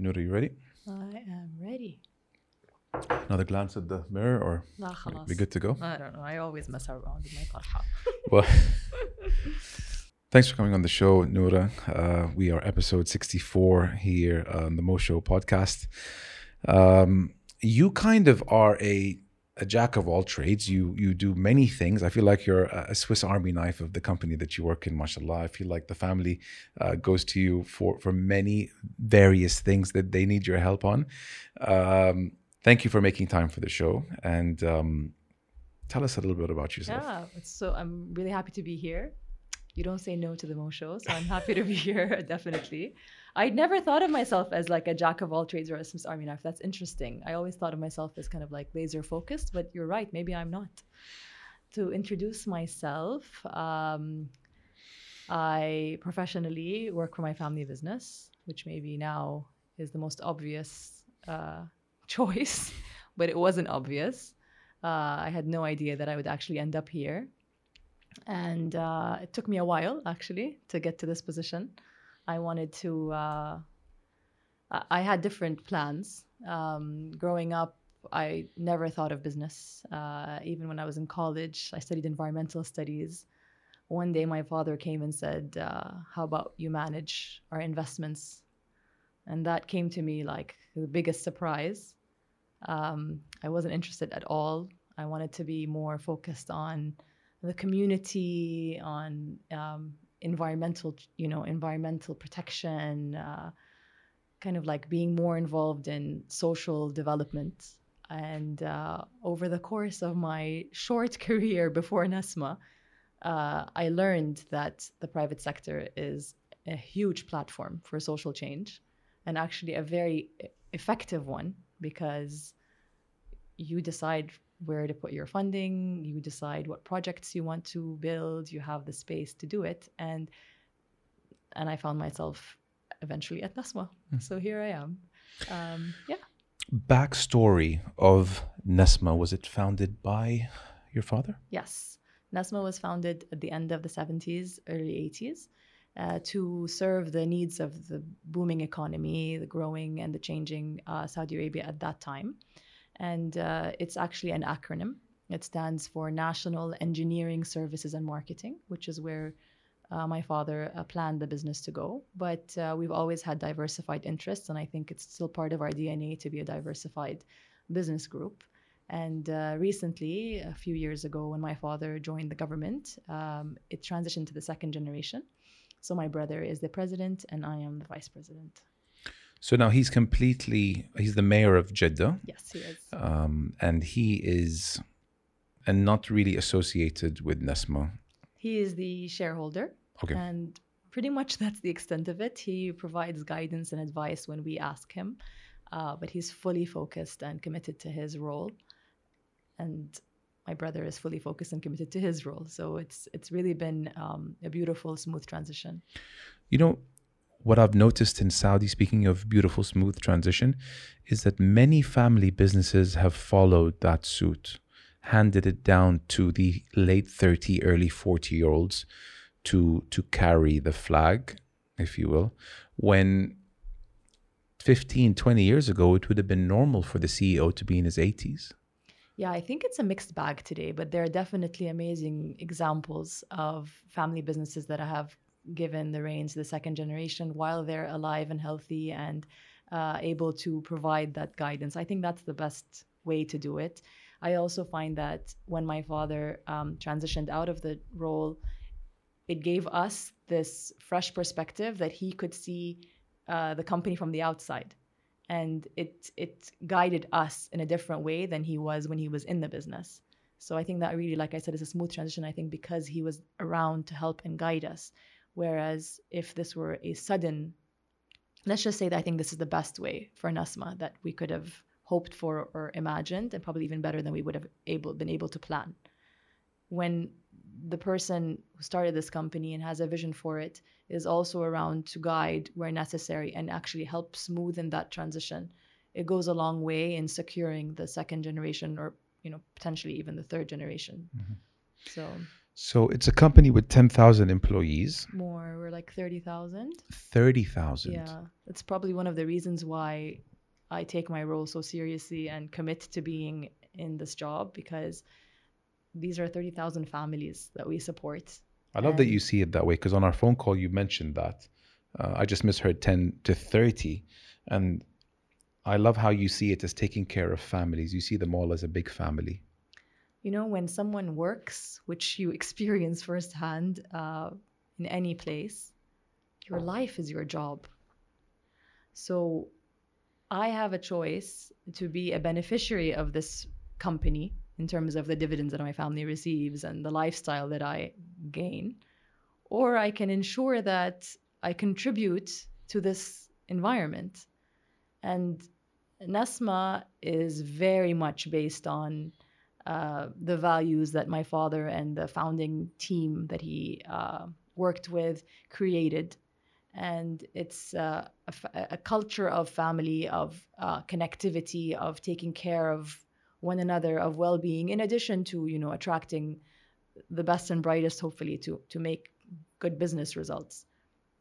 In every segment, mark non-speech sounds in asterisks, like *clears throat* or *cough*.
Noura, are you ready? I am ready. Another glance at the mirror, or nah, be good to go? I don't know. I always mess around with my *laughs* *laughs* well, thanks for coming on the show, Noura. Uh, we are episode 64 here on the Mo Show podcast. Um, you kind of are a a jack of all trades. You you do many things. I feel like you're a Swiss Army knife of the company that you work in. Mashallah, I feel like the family uh, goes to you for for many various things that they need your help on. Um, thank you for making time for the show and um, tell us a little bit about yourself. Yeah. So I'm really happy to be here. You don't say no to the Mo show, so I'm happy to be *laughs* here. Definitely. I never thought of myself as like a jack of all trades or a Swiss Army knife. That's interesting. I always thought of myself as kind of like laser focused, but you're right. Maybe I'm not. To introduce myself, um, I professionally work for my family business, which maybe now is the most obvious uh, *laughs* choice, but it wasn't obvious. Uh, I had no idea that I would actually end up here. And uh, it took me a while, actually, to get to this position. I wanted to, uh, I had different plans. Um, growing up, I never thought of business. Uh, even when I was in college, I studied environmental studies. One day, my father came and said, uh, How about you manage our investments? And that came to me like the biggest surprise. Um, I wasn't interested at all. I wanted to be more focused on the community, on um, environmental, you know, environmental protection, uh, kind of like being more involved in social development. And uh, over the course of my short *laughs* career before Nesma, uh, I learned that the private sector is a huge platform for social change and actually a very effective one because you decide where to put your funding, you decide what projects you want to build, you have the space to do it. And and I found myself eventually at Nesma. So here I am. Um, yeah. backstory of Nesma was it founded by your father? Yes. Nesma was founded at the end of the 70s, early 80s, uh, to serve the needs of the booming economy, the growing and the changing uh, Saudi Arabia at that time. And uh, it's actually an acronym. It stands for National Engineering Services and Marketing, which is where uh, my father uh, planned the business to go. But uh, we've always had diversified interests, and I think it's still part of our DNA to be a diversified business group. And uh, recently, a few years ago, when my father joined the government, um, it transitioned to the second generation. So my brother is the president, and I am the vice president. So now he's completely he's the mayor of Jeddah, Yes, he is. um, and he is and not really associated with Nesma. He is the shareholder, Okay. and pretty much that's the extent of it. He provides guidance and advice when we ask him, uh, but he's fully focused and committed to his role. And my brother is fully focused and committed to his role. So it's it's really been um, a beautiful, smooth transition. You know what I've noticed in Saudi, speaking of beautiful, smooth transition, is that many family businesses have followed that suit, handed it down to the late 30, early 40 year olds to to carry the flag, if you will, when 15, 20 years ago, it would have been normal for the CEO to be in his 80s. Yeah, I think it's a mixed bag today, but there are definitely amazing examples of family businesses that I have given the reins to the second generation while they're alive and healthy and uh, able to provide that guidance. I think that's the best way to do it. I also find that when my father um, transitioned out of the role, it gave us this fresh perspective that he could see uh, the company from the outside and it it guided us in a different way than he was when he was in the business. So I think that really, like I said, is a smooth transition. I think because he was around to help and guide us. Whereas if this were a sudden, let's just say that I think this is the best way for Nesma that we could have hoped for or imagined, and probably even better than we would have able been able to plan. When the person who started this company and has a vision for it is also around to guide where necessary and actually help smoothen that transition it goes a long way in securing the second generation or you know potentially even the third generation mm-hmm. so So it's a company with 10,000 employees, More, we're like 30,000. 30,000. Yeah, that's probably one of the reasons why I take my role so seriously and commit to being in this job because these are 30,000 families that we support. I love that you see it that way because on our phone call you mentioned that. Uh, I just misheard 10 to 30. And I love how you see it as taking care of families. You see them all as a big family. You know, when someone works, which you *laughs* experience firsthand uh, in any place, your life is your job. So I have a choice to be a beneficiary of this company in terms of the dividends that my family receives and the lifestyle that I gain, or I can ensure that I contribute to this environment. And Nesma is very much based on uh, the values that my father and the founding team that he uh, worked with created. And it's uh, a, a culture of family, of uh, connectivity, of taking care of one another, of well-being. In addition to you know attracting the best and brightest, hopefully to to make good business results.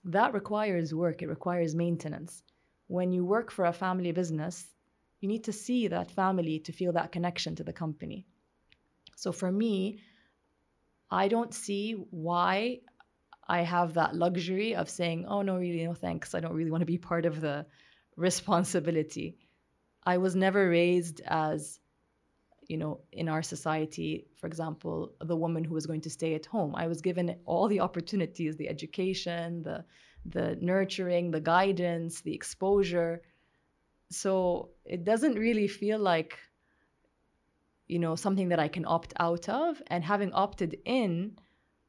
That requires work. It requires maintenance. When you work for a family business, you need to see that family to feel that connection to the company. So for me, I don't see why I have that luxury of saying, oh, no, really, no thanks. I don't really want to be part of the responsibility. I was never raised as, you know, in our society, for example, the woman who was going to stay at home. I was given all the opportunities, the education, the the nurturing, the guidance, the exposure. So it doesn't really feel like you know something that I can opt out of and having opted in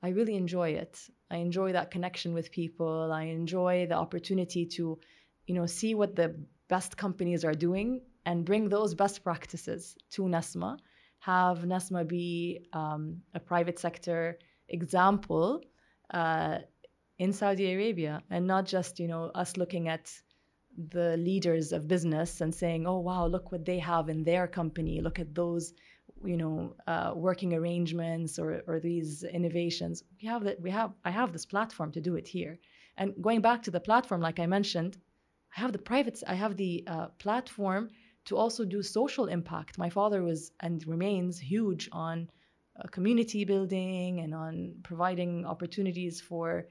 I really enjoy it. I enjoy that connection with people. I enjoy the opportunity to you know see what the best companies are doing and bring those best practices to Nesma. Have Nesma be um, a private sector example uh, in Saudi Arabia and not just you know us looking at the leaders of business and saying, "Oh wow, look what they have in their company. Look at those, you know, uh, working arrangements or or these innovations." We have that. We have. I have this platform to do it here. And going back to the platform, like I mentioned, I have the private. I have the uh, platform to also do social impact. My father was and remains huge on uh, community building and on providing opportunities for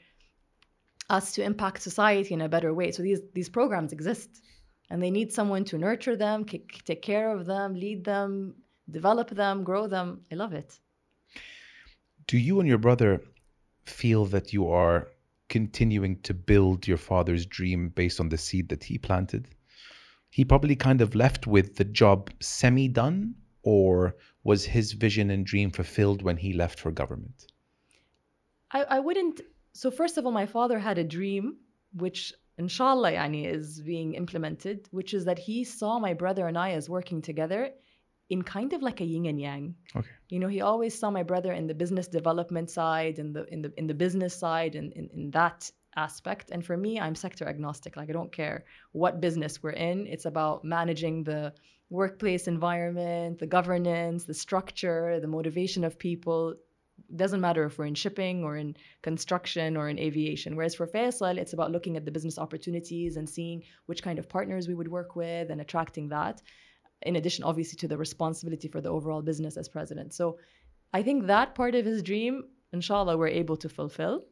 us to impact society in a better way. So these these programs exist, and they need someone to nurture them, take care of them, lead them, develop them, grow them. I love it. Do you and your brother feel that you are continuing to build your father's dream based on the seed that he planted? He probably kind of left with the job semi done, or was his vision and dream fulfilled when he left for government? I, I wouldn't. So first of all, my father had a dream, which inshallah yani, is being implemented, which is that he saw my brother and I as working together in kind of like a yin and yang. Okay. You know, he always saw my brother in the business development side and the in the in the business side and in, in that aspect. And for me, I'm sector agnostic. Like I don't care what business we're in. It's about managing the workplace environment, the governance, the structure, the motivation of people. Doesn't matter if we're in shipping or in construction or in aviation. Whereas for Faisal, it's about looking at the business opportunities and seeing which kind of partners we would work with and attracting that in addition obviously to the responsibility for the overall business as president. So i think that part of his dream inshallah we're able to fulfill.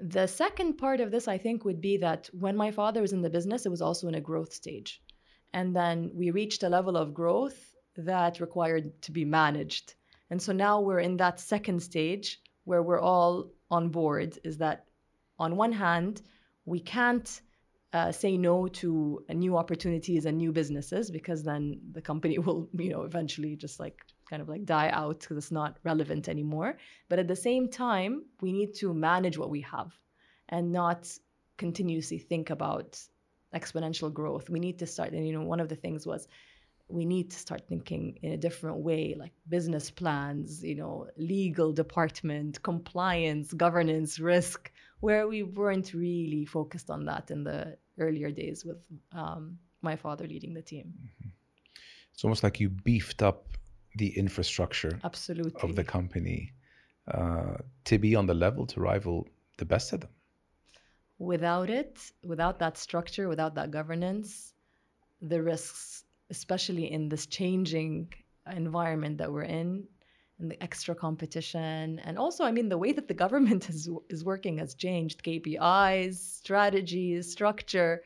The second part of this i think would be that when my father was in the business it was also in a growth stage. And then we reached a level of growth that required to be managed and so now we're in that second stage where we're all on board is that on one hand we can't uh, say no to new opportunities and new businesses because then the company *laughs* will you know eventually just like kind of like die out because it's not relevant anymore. But at the same time we need to manage what we have and not continuously think about exponential growth. We need to start and you know one of the things was we need to start thinking in a different way like business plans you know legal department compliance governance risk where we weren't really focused on that in the earlier days with um, my father leading the team. It's almost like you beefed up the infrastructure Absolutely. of the company. uh, to be on the level to rival the best of them. Without it, without that structure, without that governance, the risks, especially in this changing environment that we're in, and the extra competition, and also, I mean, the way that the government *laughs* is is working has changed. KPIs, strategies, structure.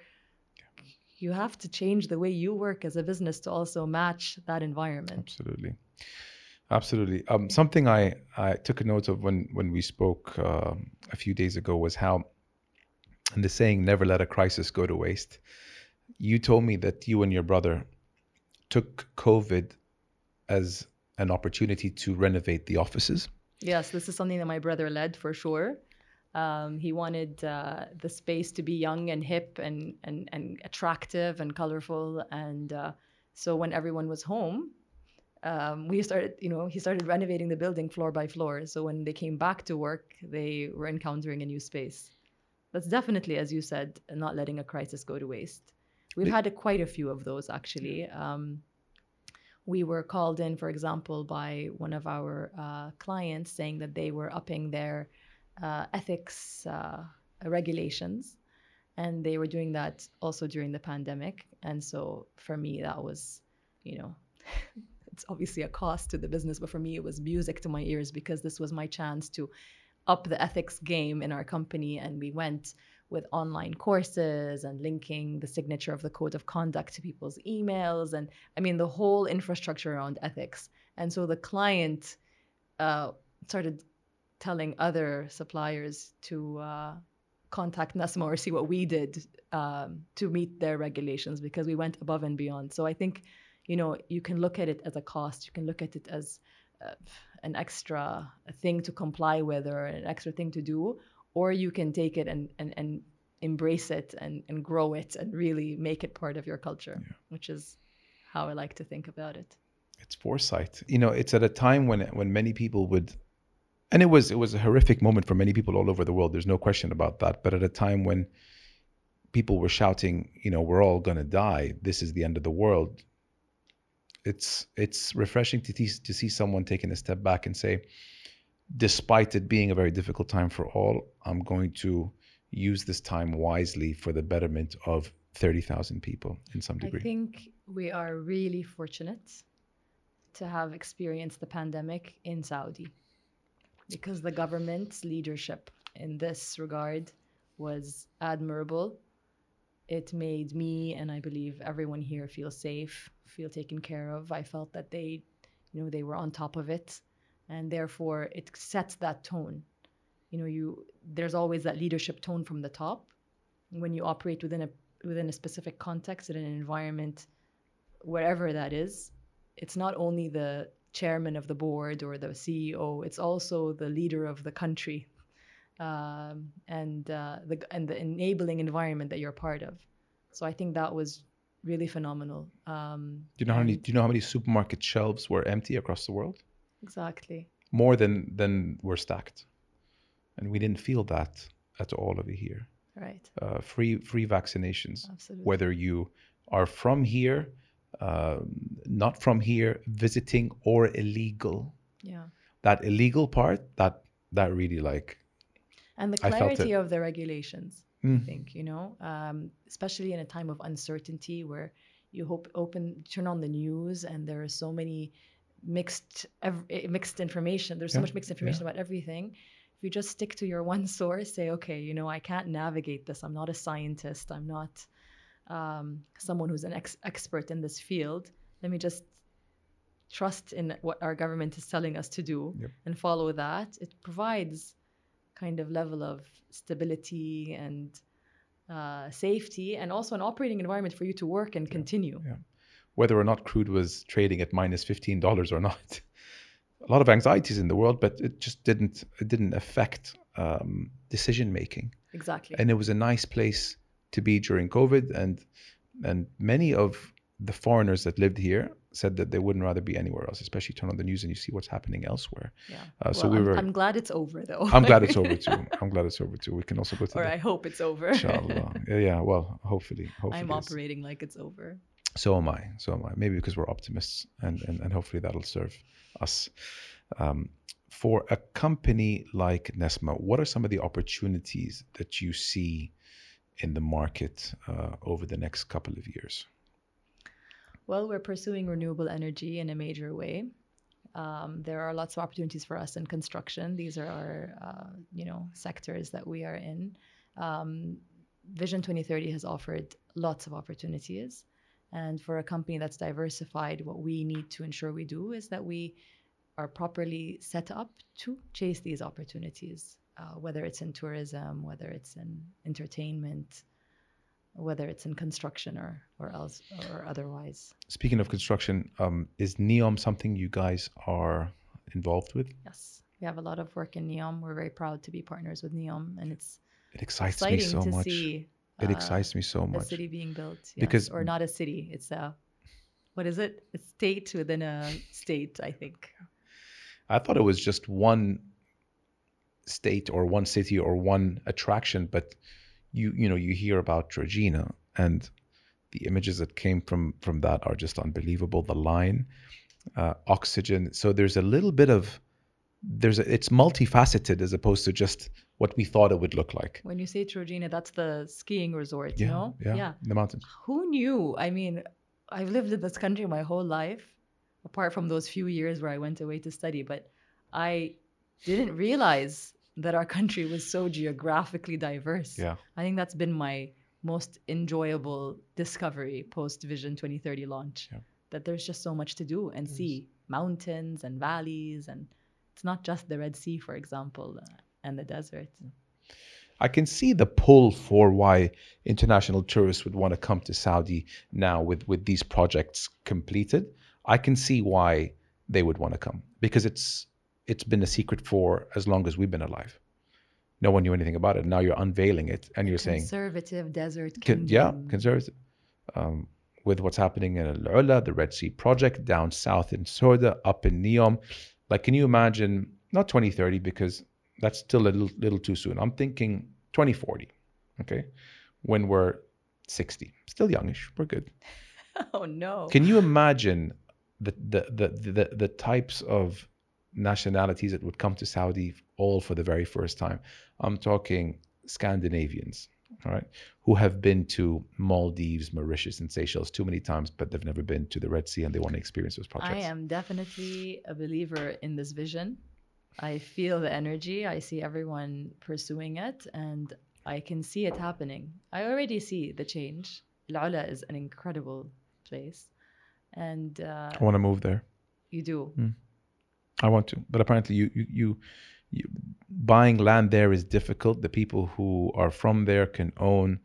You have to change the way you work as a business to also match that environment. Absolutely. Absolutely. Um, something I, I took a note of when, when we spoke uh, a few days ago was how, and the saying, never let a crisis go to waste. You told me that you and your brother took COVID as an opportunity to renovate the offices. Yes, this is something that my brother led for sure. Um, he wanted uh, the space to be young and hip and, and, and attractive and colorful. And uh, so when everyone was home, um, we started, you know, he started renovating the building floor by floor. So when they came back to work, they were encountering a new space. That's definitely, as you said, not letting a crisis go to waste. We've had a, quite a few of those actually. Um, we were called in, for example, by one of our uh, clients saying that they were upping their uh, ethics uh, regulations. And they were doing that also during the pandemic. And so for me, that was, you know, *laughs* it's obviously a cost to the business, but for me, it was music to my ears because this was my chance to up the ethics game in our company. And we went with online courses and linking the signature of the code of conduct to people's emails. And I mean, the whole infrastructure around ethics. And so the client uh, started telling other suppliers to uh, contact Nesma or see what we did um, to meet their regulations because we went above and beyond. So I think you know you can look at it as a cost you can look at it as uh, an extra thing to comply with or an extra thing to do or you can take it and and, and embrace it and, and grow it and really make it part of your culture yeah. which is how i like to think about it. It's foresight. You know it's at a time when when many people would and it was it was a horrific moment for many people all over the world there's no question about that but at a time when people were shouting you know we're all going to die. This is the end of the world it's it's refreshing to see, to see someone taking a step back and say, despite it being a very difficult time for all, I'm going to use this time wisely for the betterment of 30,000 people in some degree. I think we are really fortunate to have experienced the pandemic in Saudi because the government's leadership in this regard was admirable it made me and I believe everyone here feel safe, feel taken care of. I felt that they, you know, they were on top of it, and therefore it sets that tone. You know, you there's always that leadership tone from the top. When you operate within a within a specific context in an environment, wherever that is, it's not only the chairman of the board or the CEO, it's also the leader of the country um, and uh, the and the enabling environment that you're part of. So I think that was really phenomenal. Um, do you know how many? Do you know how many supermarket shelves were empty across the world? Exactly. More than than were stacked, and we didn't feel that at all over here. Right. Uh, free free vaccinations. Absolutely. Whether you are from here, uh, not from here, visiting or illegal. Yeah. That illegal part, that that really like and the clarity of the regulations. Mm. I think you know, um, especially in a time of uncertainty where you hope open turn on the news and there are so many mixed eh, mixed information. There's so yeah. much mixed information yeah. about everything. If you just stick to your one *laughs* source, say, okay, you know, I can't navigate this. I'm not a scientist. I'm not um, someone who's an ex- expert in this field. Let me just trust in what our government is telling us to do yep. and follow that. It provides kind of level of stability and uh, safety and also an operating environment for you to work and yeah, continue. Yeah. Whether or not crude was trading at minus fifteen dollars or not, *laughs* a lot of anxieties in the world, but it just didn't it didn't affect um, decision making. Exactly. And it was a nice place to be during COVID, and and many of the foreigners that lived here said that they wouldn't rather be anywhere else, especially turn on the news and you see what's happening elsewhere. Yeah. Uh, well, so we I'm, were. I'm glad it's over though. I'm glad it's over *laughs* too. I'm glad it's over too. We can also go to. Or the, I hope it's over. Inshallah. *laughs* yeah, yeah. Well, hopefully. hopefully I'm operating like it's over. So am I. So am I. Maybe because we're optimists, and and, and hopefully that'll serve us. Um, for a company like Nesma, what are some of the opportunities that you see in the market uh, over the next couple of years? Well, we're pursuing renewable energy in a major way. Um, there are lots of opportunities for us in construction. These are our, uh, you know, sectors that we are in. Um, Vision 2030 has offered lots of opportunities, and for a company that's diversified, what we need to ensure we do is that we are properly set up to chase these opportunities, uh, whether it's in tourism, whether it's in entertainment, whether it's in construction or or else or otherwise. Speaking of construction, um, is NEOM something you guys are involved with? Yes, we have a lot of work in NEOM. We're very proud to be partners with NEOM, and it's It excites me so to much. see it uh, excites me so much. a city being built. Yes. Because- or not a city, it's a what is it? A state within a state, I think. I thought it was just one state or one city or one attraction, but you you know you hear about Trojena and the images that came from from that are just unbelievable. The line, uh, Oxagon. So there's a little bit of there's a, it's multifaceted as opposed to just what we thought it would look like. When you say Trojena, that's the skiing resort, Yeah, you know? yeah, in the mountains. Who knew? I mean, I've lived in this country my whole life, apart from those few years where I went away to study, but I didn't realize that our country was so geographically diverse. Yeah. I think that's been my most enjoyable discovery post Vision 2030 launch. Yeah. That there's just so much to do and see mountains and valleys, and it's not just the Red Sea, for example, uh, and the desert. I can see the pull for why international tourists would want to come to Saudi now with with these projects completed. I can see why they would want to come because it's it's been a secret for as long as we've been alive. No one knew anything about it. Now you're unveiling it and you're saying, Conservative desert. con- yeah, conservative. Um, with what's happening in Al Ula, the Red Sea Project, down south in Soudah, up in Neom. Like, can you imagine, not 2030, because that's still a little, little too soon. I'm thinking 2040, okay, when we're 60. Still youngish, we're good. *laughs* Oh no. Can you imagine the, the, the, the, the types of nationalities that would come to Saudi all for the very first time? I'm talking Scandinavians, all right, who have been to Maldives, Mauritius, and Seychelles too many times, but they've never been to the Red Sea and they want to experience those projects. I am definitely a believer in this vision. I feel the energy. I see everyone pursuing it, and I can see it happening. I already see the change. Al is an incredible place, and uh, I want to move there. you do. I want to, but apparently, you, you, you, you, buying land there is difficult. The people who are from there can own.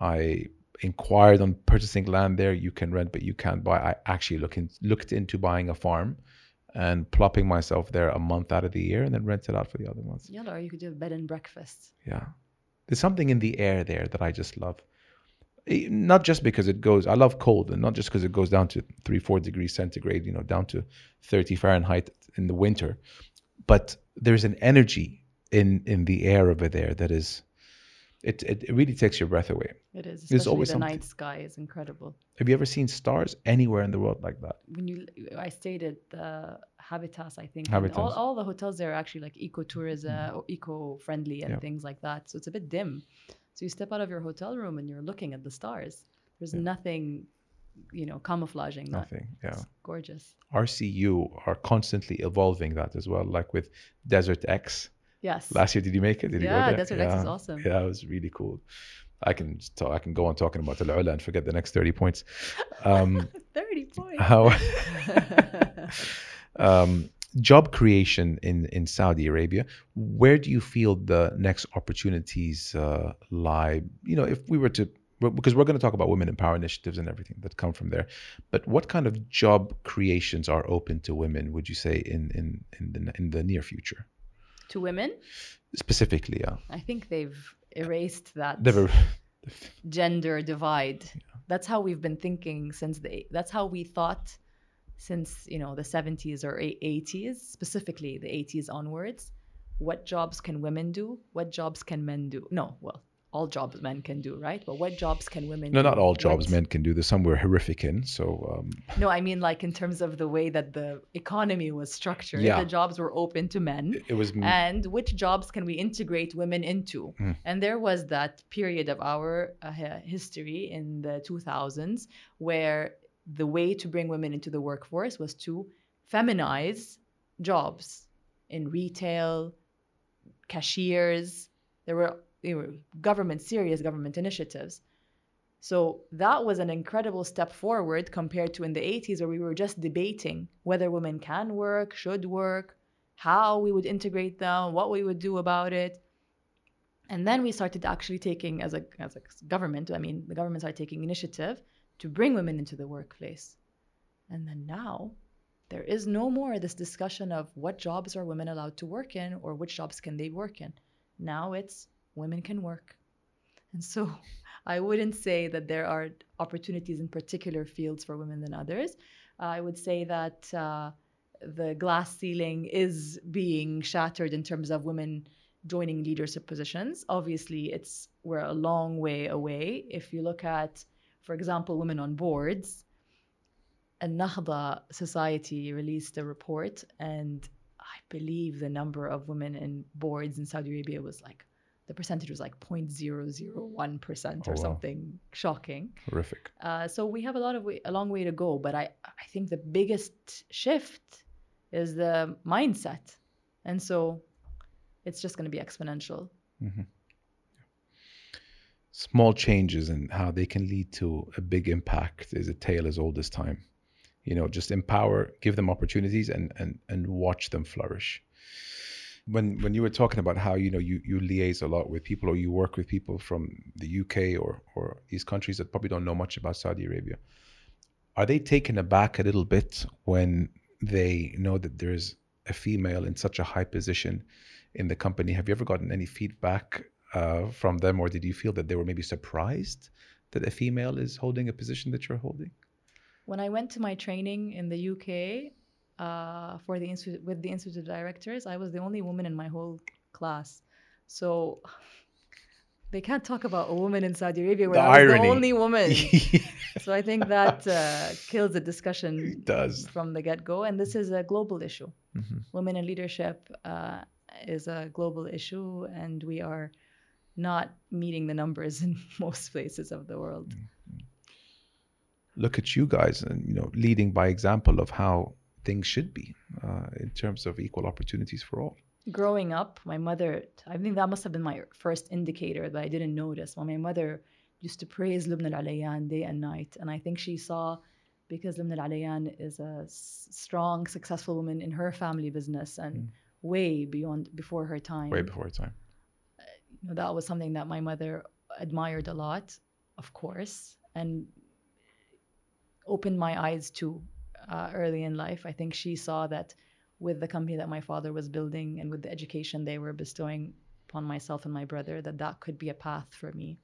I inquired on purchasing land there. You can rent, but you can't buy. I actually look in, looked into buying a farm and plopping myself there a month out of the year and then rent it out for the other months. Yeah, or you could do a bed and breakfast. Yeah. There's something in the air there that I just love. Eh, Not just because it goes, I love cold, and not just because it goes down to three, four degrees centigrade, you know, down to 30 Fahrenheit in the winter, but there's an energy in in the air over there that is, it it, it really takes your breath away. It is. There's Especially always the something. night sky is incredible. Have you ever seen stars anywhere in the world like that? when you I stayed at the Habitas, I think. and All, all the hotels there are actually like ecotourism mm-hmm. or eco-friendly and Yeah. things like that. So it's a bit dim. So you step out of your hotel room and you're looking at the stars. There's Yeah. nothing, you know, camouflaging that. Nothing. Yeah. It's gorgeous. RCU are constantly evolving that as well, like with Desert X. Yes. Last year, did you make it? Did you go yeah? Desert X is awesome. Yeah, it was really cool. I can talk, I can go on talking about Al Ula and forget the next 30 points. Um, *laughs* 30 points. how *laughs* *laughs* um, job creation in, in Saudi Arabia, where do you feel the next opportunities uh, lie? You know, if we were to, because we're going to talk about women in power initiatives and everything that come from there, but what kind of job creations are open to women? Would you say in in in the in the near future, to women, specifically? Yeah, I think they've erased that never. *laughs* gender divide. That's how we've been thinking since the. That's how we thought since you know the 70s or 80s, specifically the 80s onwards. What jobs can women do? What jobs can men do? No, well, all jobs men can do, right? But what jobs can women No, do? not all jobs What- men can do. There's some we're horrific in. So um, No, I mean like in terms of the way that the economy was structured, Yeah. the jobs were open to men. it- it was And which jobs can we integrate women into? Mm. And there was that period of our uh, history in the 2000s where the way to bring women into the workforce was to feminize jobs in retail, cashiers. There were, there were government, serious government initiatives. So that was an incredible step forward compared to in the 80s, where we were just debating whether women can work, should work, how we would integrate them, what we would do about it. And then we started actually taking, as a, as a government, I mean, the governments are taking initiative to bring women into the workplace. And then now there is no more this discussion of what jobs are women allowed to work in or which jobs can they work in. Now it's women can work. And so *laughs* I wouldn't say that there are opportunities in particular fields for women than others. I would say that uh, the glass ceiling is being shattered in terms of women joining leadership positions. Obviously, it's we're a long way away. If you look at, for example, women on boards, Al-Nahda Society released a report, and I believe the number of women in boards in Saudi Arabia was like the percentage was like 0.001% or Oh, wow. something shocking. horrific. Uh, so we have a lot of way, a long way to go. But I, I think the biggest shift is the mindset, and so it's just going to be exponential. Small changes and how they can lead to a big impact is a tale as old as time. You know, just empower, give them opportunities, and and and watch them flourish. When when you were talking about how you know you you liaise a lot with people or you work with people from the UK or or these countries that probably don't know much about Saudi Arabia, are they taken aback a little bit when they know that there's a female in such a high position in the company? Have you ever gotten any feedback uh, from them, or did you feel that they were maybe surprised that a female is holding a position that you're holding? When I went to my training in the UK uh, for the institute with the institute of directors, I was the only woman in my whole class. So *sighs* they can't talk about a woman in Saudi Arabia where The I was irony. the only woman. *laughs* so I think that uh, kills the discussion it does. from the get-go, and this is a global issue. Mhm. Women in leadership uh, is a global issue, and we are not meeting the numbers *laughs* in most places of the world. Look at you guys, and you know, leading by example of how things should be uh, in terms of equal opportunities for all. growing up, my mother, I think that must have been my first indicator that I didn't notice. When my mother used to praise Lubna Al Olayan day and night. And I think she saw, because Lubna Al Olayan is a strong, successful woman in her family business and way beyond, before her time. Way before her time. You know, that was something that my mother admired a lot, of course, and opened my eyes to uh, early in life. I think she saw that with the company that my father was building and with the education they were bestowing upon myself and my brother, that that could be a path for me.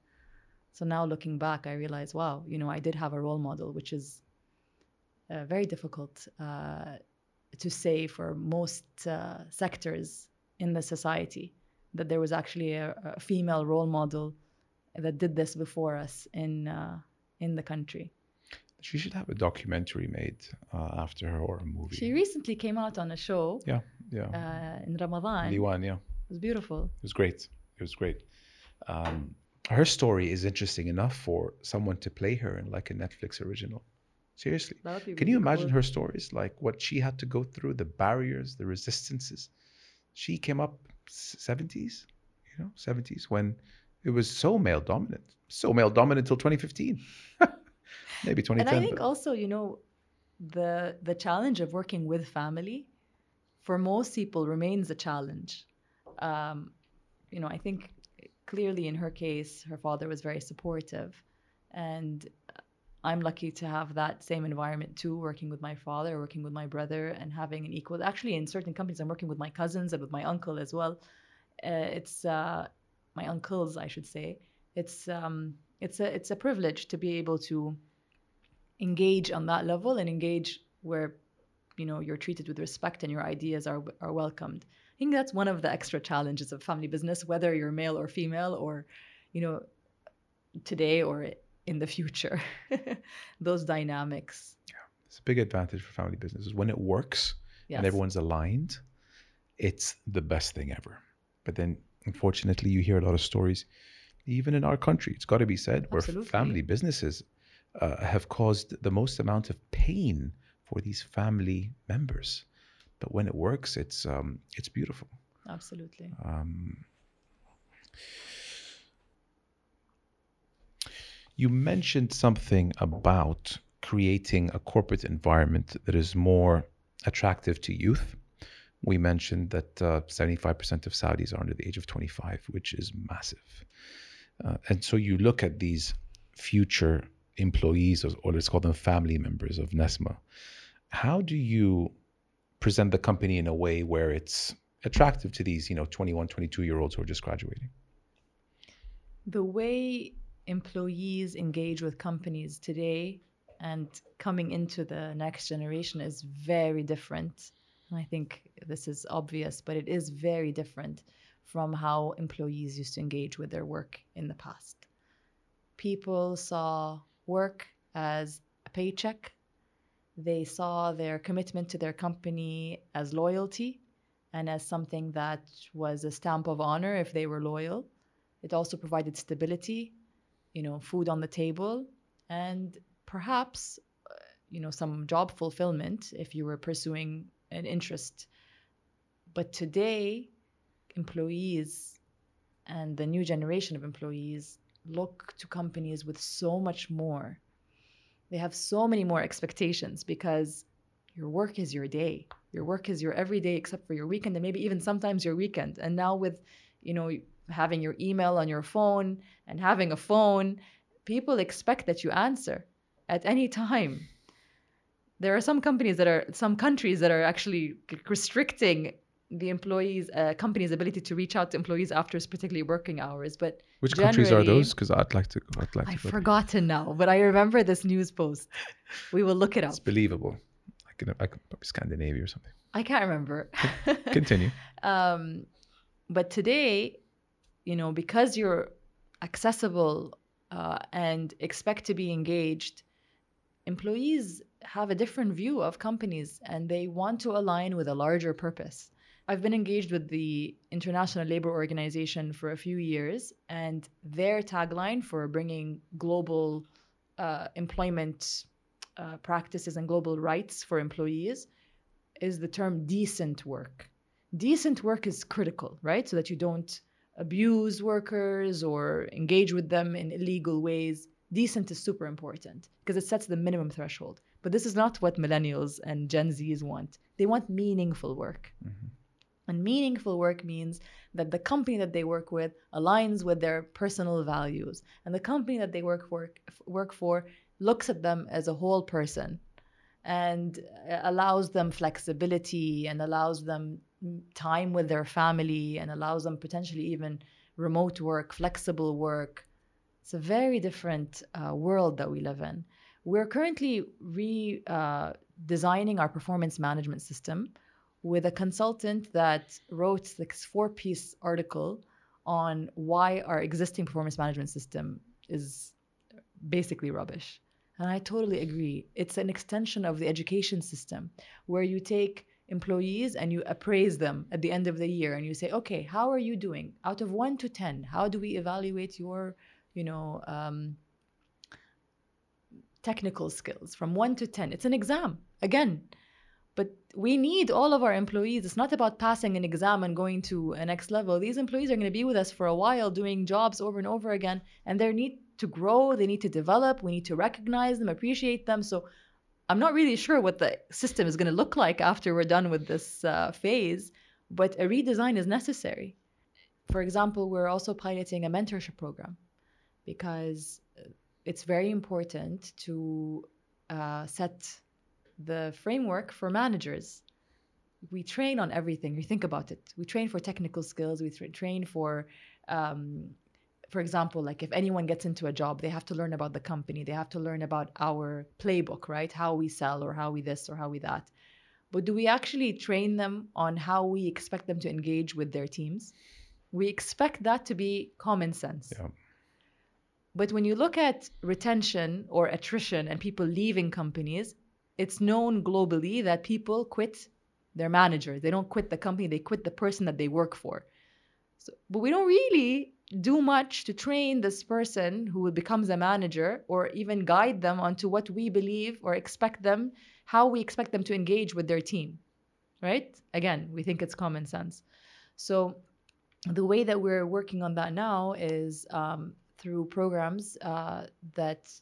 So now looking back, I realize, wow, you know, I did have a role model, which is uh, very difficult uh, to say for most uh, sectors in the society that there was actually a, a female role model that did this before us in uh, in the country. She should have a documentary made uh, after her or a movie. She recently came out on a show yeah, yeah. uh, in Ramadan. Liwan, yeah. It was beautiful. It was great. It was great. Um, her story is interesting enough for someone to play her in like a Netflix original. Seriously. That Can really you imagine cool. her stories? Like what she had to go through, the barriers, the resistances. She came up 70s, you know, 70s when it was so male dominant. So male dominant until 2015. *laughs* Maybe 2010. And I think but- also, you know, the the challenge of working with family for most people remains a challenge. Um, you know, I think clearly in her case, her father was very supportive, and I'm lucky to have that same environment too, working with my father, working with my brother, and having an equal. Actually, in certain companies, I'm working with my cousins and with my uncle as well. Uh, it's uh, my uncles, I should say. It's um, it's a it's a privilege to be able to engage on that level and engage where you know you're treated with respect and your ideas are are welcomed. I think that's one of the extra challenges of family business, whether you're male or female or you know, today or in the future. *laughs* Those dynamics. It's a big advantage for family businesses. When it works Yes. and everyone's aligned, it's the best thing ever. But then, unfortunately, you hear a lot of stories, even in our country, it's got to be said, where Absolutely. family businesses uh, have caused the most amount of pain for these family members. But when it works, it's um, it's beautiful. Absolutely. Um, you mentioned something about creating a corporate environment that is more attractive to youth. We mentioned that uh, 75% of Saudis are under the age of 25, which is massive. Uh, and so you look at these future employees, or, or let's call them family members of Nesma. How do you present the company in a way where it's attractive to these, you know, 21, 22 year olds who are just graduating? The way employees engage with companies today and coming into the next generation is very different. I think this is obvious, but it is very different from how employees used to engage with their work in the past. People saw work as a paycheck, they saw their commitment to their company as loyalty and as something that was a stamp of honor if they were loyal. It also provided stability, you know, food on the table, and perhaps, uh, you know, some job fulfillment if you were pursuing an interest. But today, employees and the new generation of employees look to companies with so much more. They have so many more expectations because your work is your day. Your work is your everyday except for your weekend and maybe even sometimes your weekend. And now with, you know, having your email on your phone and having a phone, people expect that you answer at any time. There are some companies that are some countries that are actually restricting the employees uh, companies ability to reach out to employees after particularly working hours but Which countries are those? Because I'd like to. I'd like to. i've there. forgotten now but i remember this news post we will look it up It's believable. I can. I could probably Scandinavia or something. i can't remember Continue. *laughs* um, but today you know because you're accessible uh, and expect to be engaged employees have a different view of companies and they want to align with a larger purpose i've been engaged with the international labor organization for a few years and their tagline for bringing global uh, employment uh, practices and global rights for employees is the term decent work decent work is critical, right? So that you don't abuse workers or engage with them in illegal ways. Decent is super important because it sets the minimum threshold. But this is not what millennials and Gen Zs want. They want meaningful work. And meaningful work means that the company that they work with aligns with their personal values, and the company that they work for work for looks at them as a whole person and uh, allows them flexibility and allows them time with their family and allows them potentially even remote work, flexible work. It's a very different uh, world that we live in. We're currently redesigning uh, our performance management system with a consultant that wrote this four piece article on why our existing performance management system is basically rubbish. And I totally agree. It's an extension of the education system where you take employees and you appraise them at the end of the year and you say, okay, how are you doing? Out of one to 10, how do we evaluate your, you know, um, technical skills from one to 10? It's an exam, again. We need all of our employees. It's not about passing an exam and going to a next level. These employees are going to be with us for a while doing jobs over and over again, and they need to grow, they need to develop, we need to recognize them, appreciate them. So I'm not really sure what the system is going to look like after we're done with this uh, phase, but a redesign is necessary. For example, we're also piloting a mentorship program because it's very important to uh, set the framework for managers. We train on everything. You think about it. We train for technical skills. We tra- train for um, for example, like if anyone gets into a job, they have to learn about the company, they have to learn about our playbook, right? How we sell or how we this or how we that. But do we actually train them on how we expect them to engage with their teams? We expect that to be common sense. Yeah. But when you look at retention or attrition and people leaving companies, it's known globally that people quit their manager. They don't quit the company, they quit the person that they work for. So, but we don't really do much to train this person who becomes a manager or even guide them onto what we believe or expect them, how we expect them to engage with their team. Right? Again, we think it's common sense. So the way that we're working on that now is um, through programs uh, that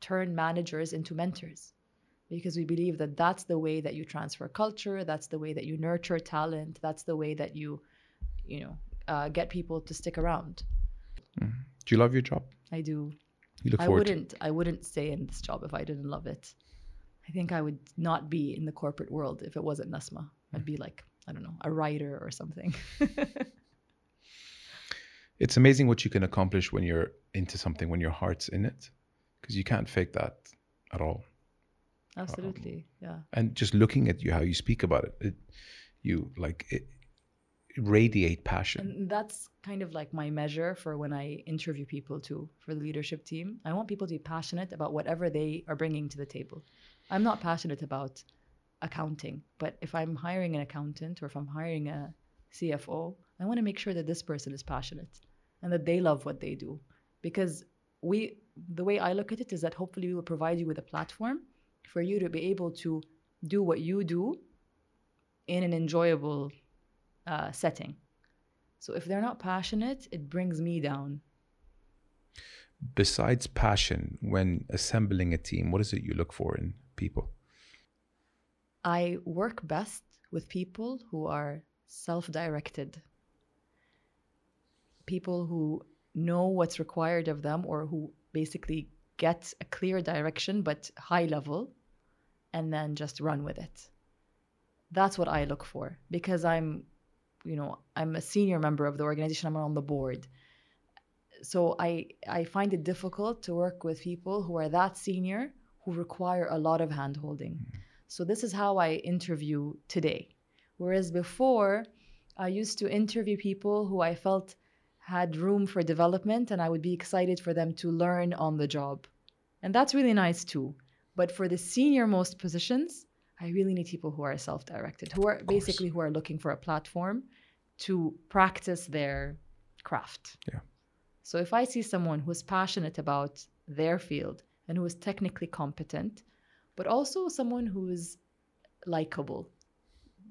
turn managers into mentors because we believe that that's the way that you transfer culture that's the way that you nurture talent that's the way that you you know uh, get people to stick around Mm. Do you love your job? i do You look i forward to wouldn't i wouldn't stay in this job if i didn't love it i think i would not be in the corporate world if it wasn't Nesma i'd be like i don't know a writer or something *laughs* It's amazing what you can accomplish when you're into something, when your heart's in it, because you can't fake that at all. Absolutely um, yeah And just looking at you, how you speak about it, it you like it, radiate passion. And that's kind of like my measure for when I interview people too for the leadership team. I want people to be passionate about whatever they are bringing to the table. I'm not passionate about accounting, but if I'm hiring an accountant or if I'm hiring a CFO, I want to make sure that this person is passionate and that they love what they do. Because we, the way I look at it is that hopefully we will provide you with a platform for you to be able to do what you do in an enjoyable uh, setting. So if they're not passionate, it brings me down. Besides passion, when assembling a team, what is it you look for in people? I work best with people who are self directed, people who know what's required of them or who basically get a clear direction but high level and then just run with it. That's what I look for because I'm, you know, I'm a senior member of the organization, I'm on the board. So I, I find it difficult to work with people who are that senior who require a lot of hand holding. Mm-hmm. So this is how I interview today. Whereas before, I used to interview people who I felt had room for development and I would be excited for them to learn on the job. And that's really nice too. But for the senior most positions, I really need people who are self-directed, who are basically who are looking for a platform to practice their craft. Yeah. So if I see someone who's passionate about their field and who is technically competent, but also someone who is likable.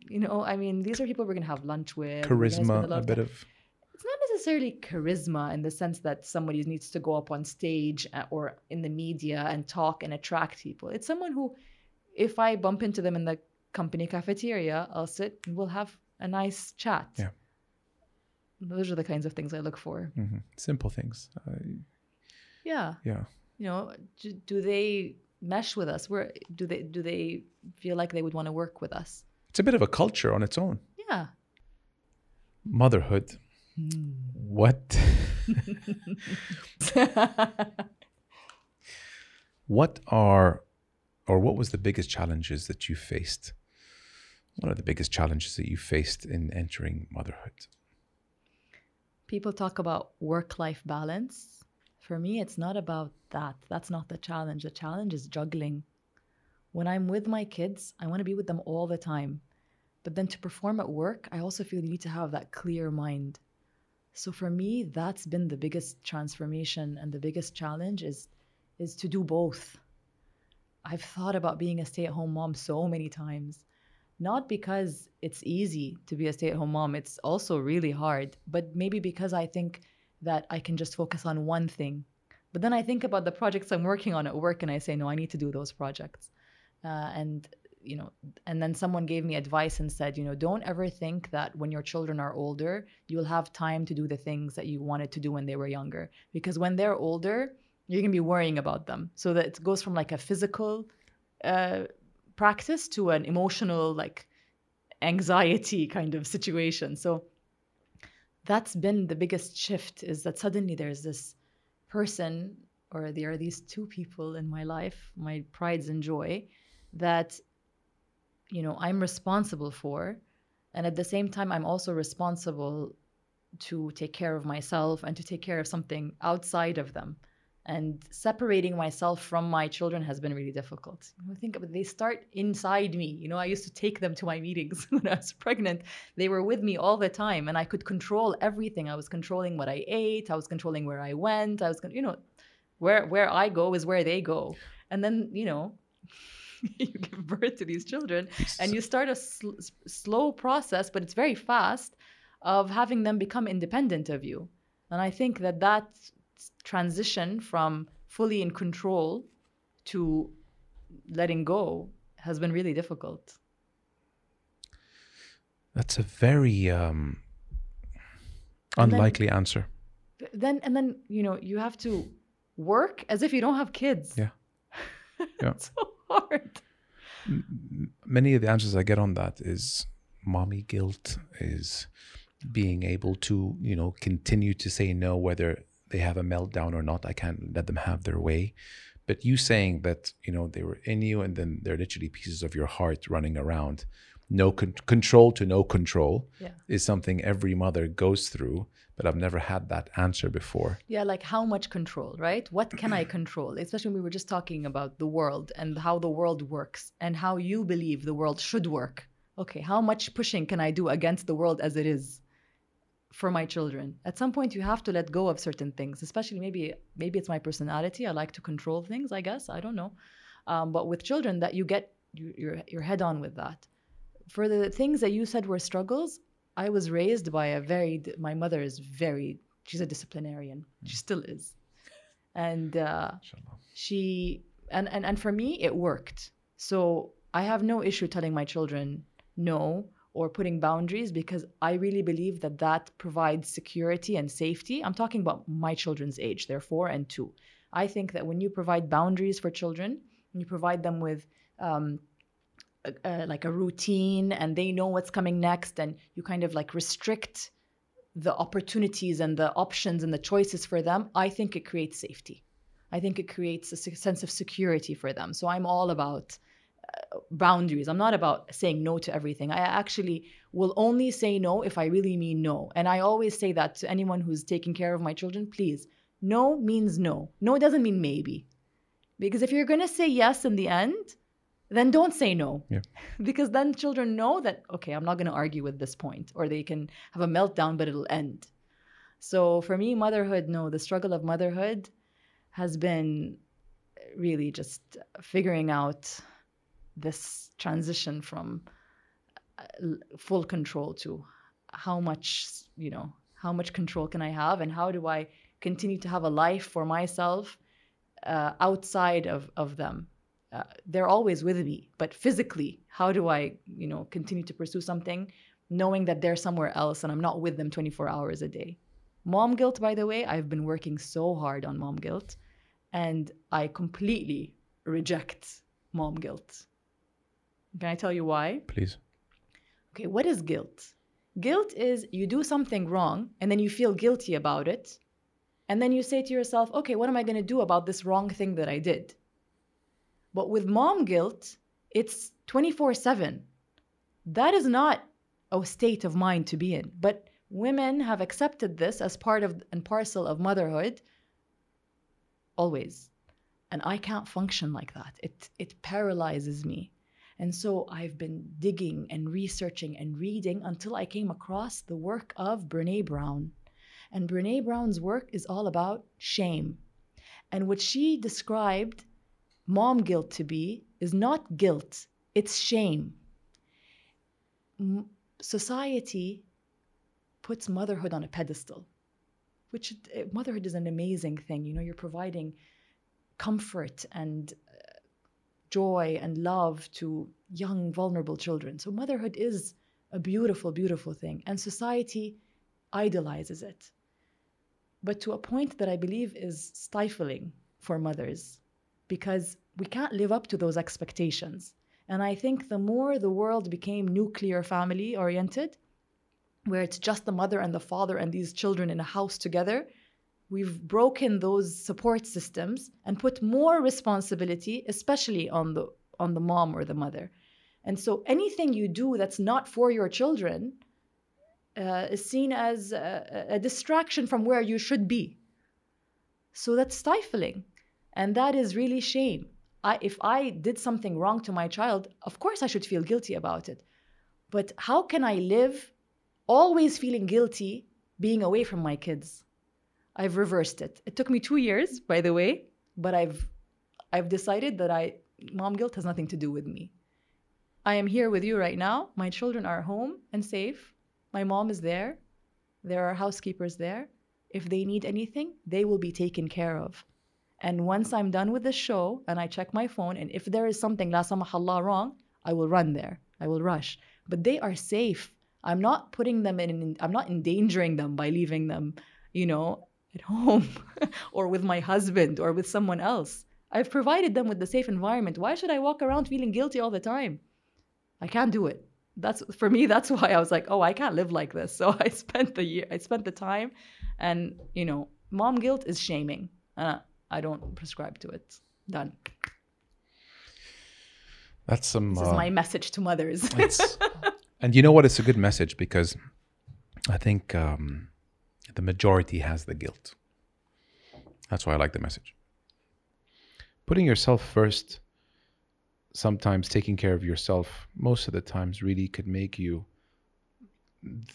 You know, I mean, these are people we're gonna have lunch with. we're gonna spend Charisma, a bit time- of necessarily charisma in the sense that somebody needs to go up on stage uh, or in the media and talk and attract people. It's someone who, if I bump into them in the company cafeteria, I'll sit and we'll have a nice chat. Yeah. Those are the kinds of things I look for. mhm, simple things. Uh, Yeah. yeah. you know do, do they mesh with us where do they do they feel like they would want to work with us It's a bit of a culture on its own. yeah Motherhood. What? what are, or what was the biggest challenges that you faced? What are the biggest challenges that you faced in entering motherhood? people talk about work life balance for me it's not about that that's not the challenge the challenge is juggling when i'm with my kids i want to be with them all the time but then to perform at work i also feel you need to have that clear mind so for me that's been the biggest transformation and the biggest challenge is is to do both. I've thought about being a stay-at-home mom so many times not because it's easy to be a stay-at-home mom it's also really hard but maybe because i think that i can just focus on one thing. But then i think about the projects i'm working on at work and i say no i need to do those projects. Uh, and you know and then someone gave me advice and said you know don't ever think that when your children are older you'll have time to do the things that you wanted to do when they were younger. Because when they're older you're going to be worrying about them. So that it goes from like a physical uh, practice to an emotional like anxiety kind of situation. So that's been the biggest shift is that suddenly there's this person or there are these two people in my life my prides and joy that you know i'm responsible for and at the same time i'm also responsible to take care of myself and to take care of something outside of them and separating myself from my children has been really difficult. Know, think they start inside me. You know, I used to take them to my meetings *laughs* when I was pregnant. They were with me all the time, and I could control everything. I was controlling what I ate. I was controlling where I went. I was, you know, where where I go is where they go. And then, you know, *laughs* you give birth to these children, and you start a sl- slow process, but it's very fast of having them become independent of you. And I think that that transition from fully in control to letting go has been really difficult. That's a very um, And then- unlikely answer. Then and then you know you have to work as if you don't have kids. Yeah. *laughs* Yeah. so hard. Many of the answers I get on that is mommy guilt, is being able to, you know, continue to say no whether they have a meltdown or not. I can't let them have their way. But you saying that, you know, they were in you and then they're literally pieces of your heart running around. No con- control to no control Yeah. is something every mother goes through, but I've never had that answer before. Yeah, like how much control, right? What can I control? Especially when we were just talking about the world and how the world works and how you believe the world should work. Okay, how much pushing can I do against the world as it is for my children? At some point you have to let go of certain things, especially maybe maybe it's my personality. I like to control things, I guess. I don't know. Um, but with children that you get you, you're you're head on with that. For the things that you said were struggles, I was raised by a very my mother is very she's a disciplinarian. She still is. And uh, she and, and and for me it worked. So I have no issue telling my children no or putting boundaries because I really believe that that provides security and safety. I'm talking about my children's age, they're four and two. I think that when you provide boundaries for children, you provide them with um, like a routine and they know what's coming next, and you kind of like restrict the opportunities and the options and the choices for them, I think it creates safety. I think it creates a sense of security for them. So I'm all about uh, boundaries. I'm not about saying no to everything. I actually will only say no if I really mean no. And I always say that to anyone who's taking care of my children please, no means no. No doesn't mean maybe. Because if you're going to say yes in the end, then don't say no. Yeah. *laughs* because then children know that, okay, I'm not going to argue with this point, or they can have a meltdown, but it'll end. So for me, motherhood, no, the struggle of motherhood has been really just figuring out this transition from uh, full control to how much, you know, how much control can I have and how do I continue to have a life for myself uh, outside of, of them. Uh, they're always with me, but physically, how do I, you know, continue to pursue something knowing that they're somewhere else and I'm not with them 24 hours a day? Mom guilt, by the way, I've been working so hard on mom guilt and I completely reject mom guilt. Can I tell you why? Please. Okay, what is guilt? Guilt is you do something wrong and then you feel guilty about it. And then you say to yourself, okay, what am I going to do about this wrong thing that I did? But with mom guilt, it's 24 7. That is not a state of mind to be in. But women have accepted this as part of and parcel of motherhood always. And I can't function like that. It, it paralyzes me. And so I've been digging and researching and reading until I came across the work of Brene Brown. And Brene Brown's work is all about shame. And what she described mom guilt to be is not guilt, it's shame. M- society puts motherhood on a pedestal, which uh, motherhood is an amazing thing. You know, you're providing comfort and uh, joy and love to young, vulnerable children. So, motherhood is a beautiful, beautiful thing. And society idolizes it. But to a point that I believe is stifling for mothers because we can't live up to those expectations. And I think the more the world became nuclear family oriented, where it's just the mother and the father and these children in a house together, we've broken those support systems and put more responsibility, especially on the on the mom or the mother. And so anything you do that's not for your children uh, is seen as a, a distraction from where you should be. So that's stifling. And that is really shame. I, if I did something wrong to my child, of course I should feel guilty about it. But how can I live always feeling guilty being away from my kids? I've reversed it. It took me two years, by the way, but I've I've decided that I mom guilt has nothing to do with me. I am here with you right now. My children are home and safe. My mom is there. There are housekeepers there. If they need anything, they will be taken care of. And once I'm done with the show and I check my phone, and if there is something, la samahallah, wrong, I will run there. I will rush. But they are safe. I'm not putting them in, I'm not endangering them by leaving them, you know, at *laughs* home or with my husband or with someone else. I've provided them with the safe environment. Why should I walk around feeling guilty all the time? I can't do it. That's for me. That's *laughs* why I was like, oh, I can't live like this. *laughs* So I spent the year, I spent the time, and you know, mom guilt is shaming, I, I don't prescribe to it. Done. That's some. This uh, is my message to mothers. *laughs* and you know what? It's a good message because I think um, the majority has the guilt. That's why I like the message. Putting yourself first, sometimes taking care of yourself, most of the times really could make you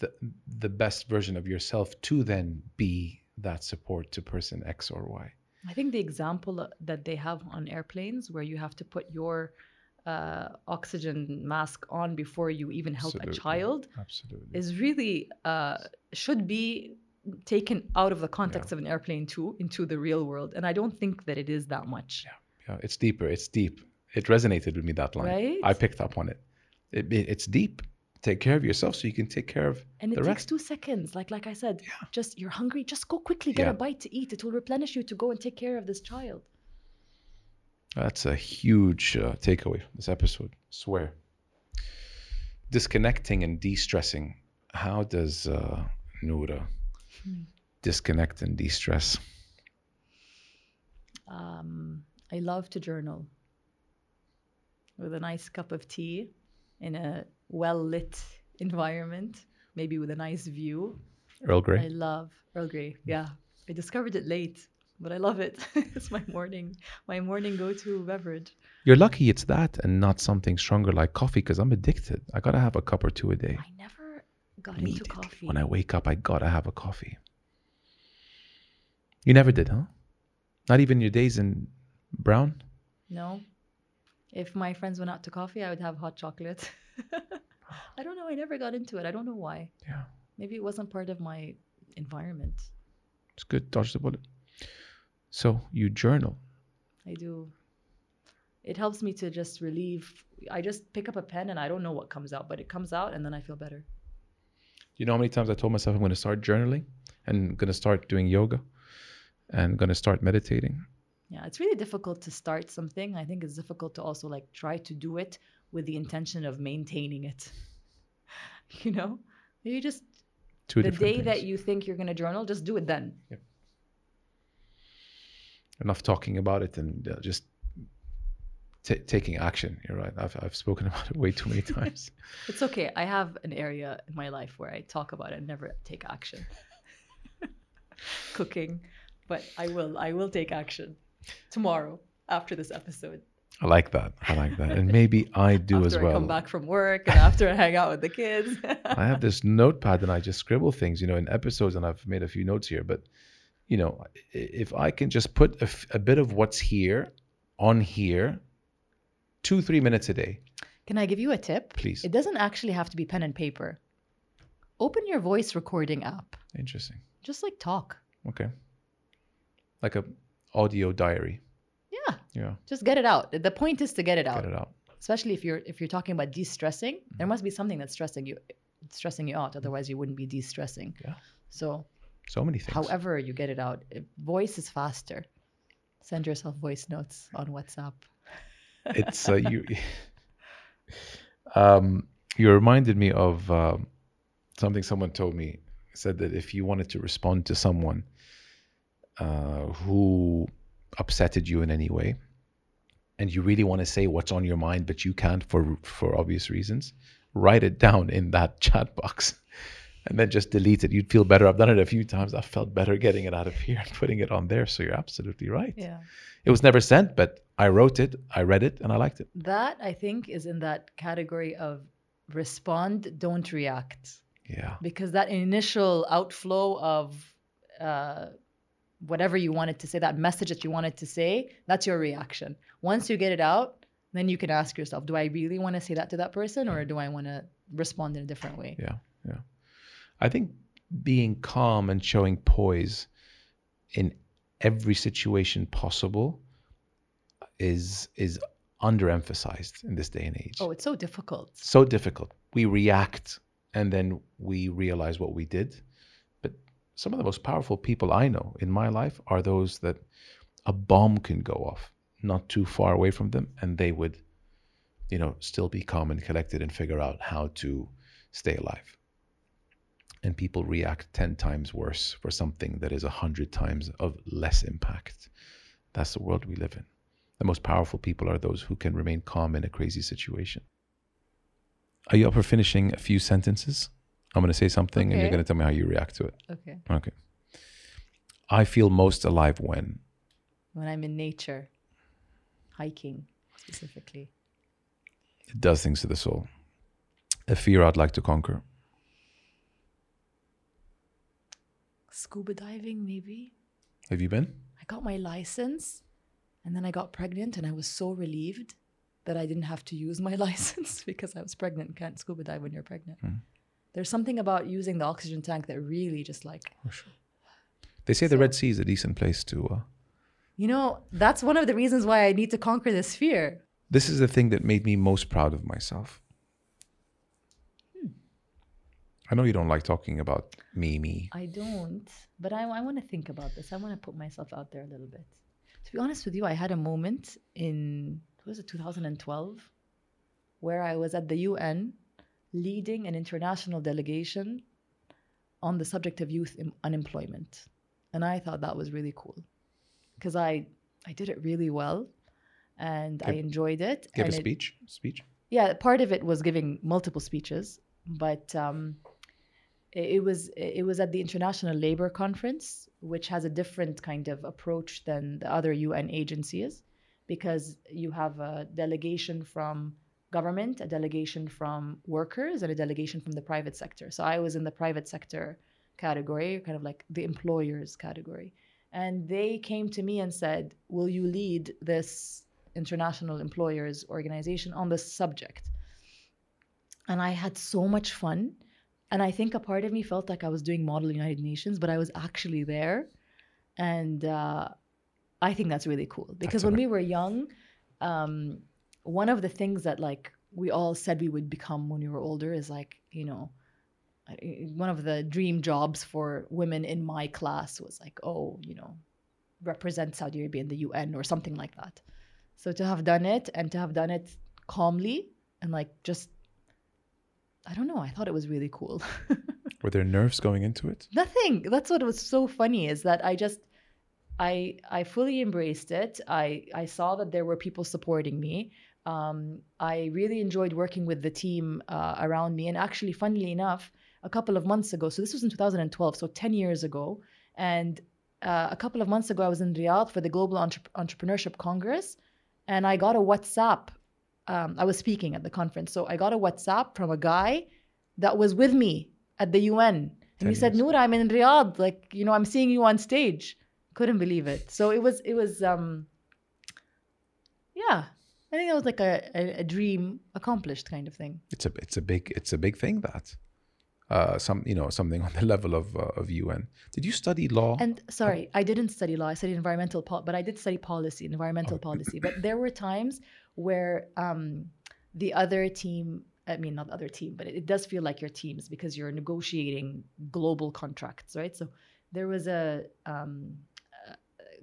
the, the best version of yourself to then be that support to person X or Y. I think the example that they have on airplanes, where you have to put your uh, oxygen mask on before you even help Absolutely. a child, Absolutely. is really uh, should be taken out of the context Yeah. of an airplane too into the real world. And I don't think that it is that much. Yeah, it's deeper. It's deep. It resonated with me that line. Right? I picked up on it. it, it it's deep. Take care of yourself so you can take care of And it the takes rest. two seconds. Like like I said, Yeah. just you're hungry, just go quickly get Yeah. a bite to eat. It will replenish you to go and take care of this child. That's a huge uh, takeaway from this episode. Swear. Disconnecting and de-stressing. How does uh, Noura Hmm. disconnect and de-stress? Um, I love to journal with a nice cup of tea in a well lit environment, maybe with a nice view. Earl Grey. I love Earl Grey. Yeah, I discovered it late, but I love it. *laughs* it's my morning, my morning go-to beverage. You're lucky it's that and not something stronger like coffee because I'm addicted. I gotta have a cup or two a day. I never got into coffee. When I wake up, I gotta have a coffee. You never did, huh? Not even your days in Brown? No. If my friends went out to coffee, I would have hot chocolate. *laughs* I don't know. I never got into it. I don't know why. Yeah. Maybe it wasn't part of my environment. It's good. Dodge the bullet. So you journal. I do. It helps me to just relieve. I just pick up a pen and I don't know what comes out, but it comes out and then I feel better. You know how many times I told myself I'm going to start journaling and going to start doing yoga and going to start meditating? Yeah, it's really difficult to start something. I think it's difficult to also like try to do it with the intention of maintaining it. *laughs* you know, you just Two the day that you think you're gonna journal, just do it then. Enough talking about it and uh, just ta taking action. You're right. I've, I've spoken *laughs* about it way too many *laughs* times. It's okay. I have an area in my life where I talk about it and never take action. Cooking, but I will. I will take action tomorrow after this episode. I like that. I like that. And maybe I do after as I well. come back from work and after I hang out with the kids. *laughs* I have this notepad and I just scribble things, you know, in episodes, and I've made a few notes here. But, you know, if I can just put a, f- a bit of what's here on here, two, three minutes a day, Can I give you a tip? please. It doesn't actually have to be pen and paper. Open your voice recording app. Interesting. Just like talk. Okay. Like a audio diary. Yeah, Yeah. just get it out. The point is to get it out. Get it out. Especially if you're if you're talking about de-stressing, there must be something that's stressing you stressing you out. Otherwise, you wouldn't be de-stressing. Yeah. So, So many things. however you get it out, voice is faster. Send yourself voice notes on WhatsApp. it's uh, you. *laughs* um, you reminded me of um something someone told me. Said that if you wanted to respond to someone uh, who upsetted you in any way, and you really want to say what's on your mind, but you can't for for obvious reasons, write it down in that *laughs* chat box. and then just delete it. You'd feel better. I've done it a few times. I felt better getting it out of *laughs* here and putting it on there. So you're absolutely right. Yeah. It was never sent, but I wrote it, I read it, and I liked it. That I think is in that category of respond, don't react. Yeah. Because that initial outflow of uh, whatever you wanted to say, that message that you wanted to say, that's your reaction. Once you get it out, then you can ask yourself, do I really want to say that to that person or do I want to respond in a different way? Yeah. Yeah. I think being calm and showing poise in every situation possible is is underemphasized in this day and age. Oh, it's so difficult. So difficult. We react and then we realize what we did. Some of the most powerful people I know in my life are those that a bomb can go off not too far away from them and they would you know still be calm and collected and figure out how to stay alive and people react 10 times worse for something that is 100 times of less impact. That's the world we live in. The most powerful people are those who can remain calm in a crazy situation. Are you up for finishing a few sentences? I'm going to say something and you're going to tell me how you react to it. Okay. Okay. I feel most alive when When I'm in nature, hiking specifically. it does things to the soul. A fear I'd like to conquer. Scuba diving, maybe. Have you been? I got my license and then I got pregnant and I was so relieved that I didn't have to use my *laughs* license because I was pregnant. Can't scuba dive when you're pregnant. Mm. There's something about using the oxygen tank that really just like, They say the Red Sea is a decent place to. Uh, you know, that's one of the reasons why I need to conquer this fear. this is the thing that made me most proud of myself. I know you don't like talking about me, me. I don't, but I, I want to think about this. I want to put myself out there a little bit. To be honest with you, I had a moment in, what was it, 2012, where I was at the UN leading an international delegation on the subject of youth unemployment. And I thought that was really cool because I, I did it really well and I enjoyed it. Give and a it- speech. Speech. yeah part of it was giving multiple speeches but um, it, it was it was at the international labor conference which has a different kind of approach than the other un agencies because you have a delegation from government a delegation from workers and a delegation from the private sector. So i was in the private sector category kind of like the employers category. And they came to me and said will you lead this international employers organization on this subject? And i had so much fun. And i think a part of me felt like i was doing model united nations but i was actually there. And uh, i think that's really cool. Because when we were young um, one of the things that like we all said we would become when we were older is like you know one of the dream jobs for women in my class was like oh you know represent saudi arabia in the un or something like that so to have done it and to have done it calmly and like just I don't know, I thought it was really cool. *laughs* Were there nerves going into it? Nothing. That's what was so funny is that I just I I fully embraced it. I I saw that there were people supporting me. Um, I really enjoyed working with the team uh, around me. And actually, funnily enough, a couple of months ago, so this was in 2012, so 10 years ago, and uh, a couple of months ago, I was in Riyadh for the Global Entre- Entrepreneurship Congress, and I got a WhatsApp. Um, I was speaking at the conference, so I got a WhatsApp from a guy that was with me at the UN, and he said. "Noor, I'm in Riyadh. Like, you know, I'm seeing you on stage." Couldn't believe it. So it was, it was, um, yeah. I think that was like a, a, a dream accomplished kind of thing. It's a it's a big it's a big thing that uh some you know something *laughs* on the level of uh, of UN. Did you study law? And sorry, I didn't study law. I studied environmental, pol- but I did study policy, environmental Oh. policy. But *coughs* there were times where um, the other team, I mean, not the other team, but it, it does feel like your teams because you're negotiating global contracts, right? So there was a, um,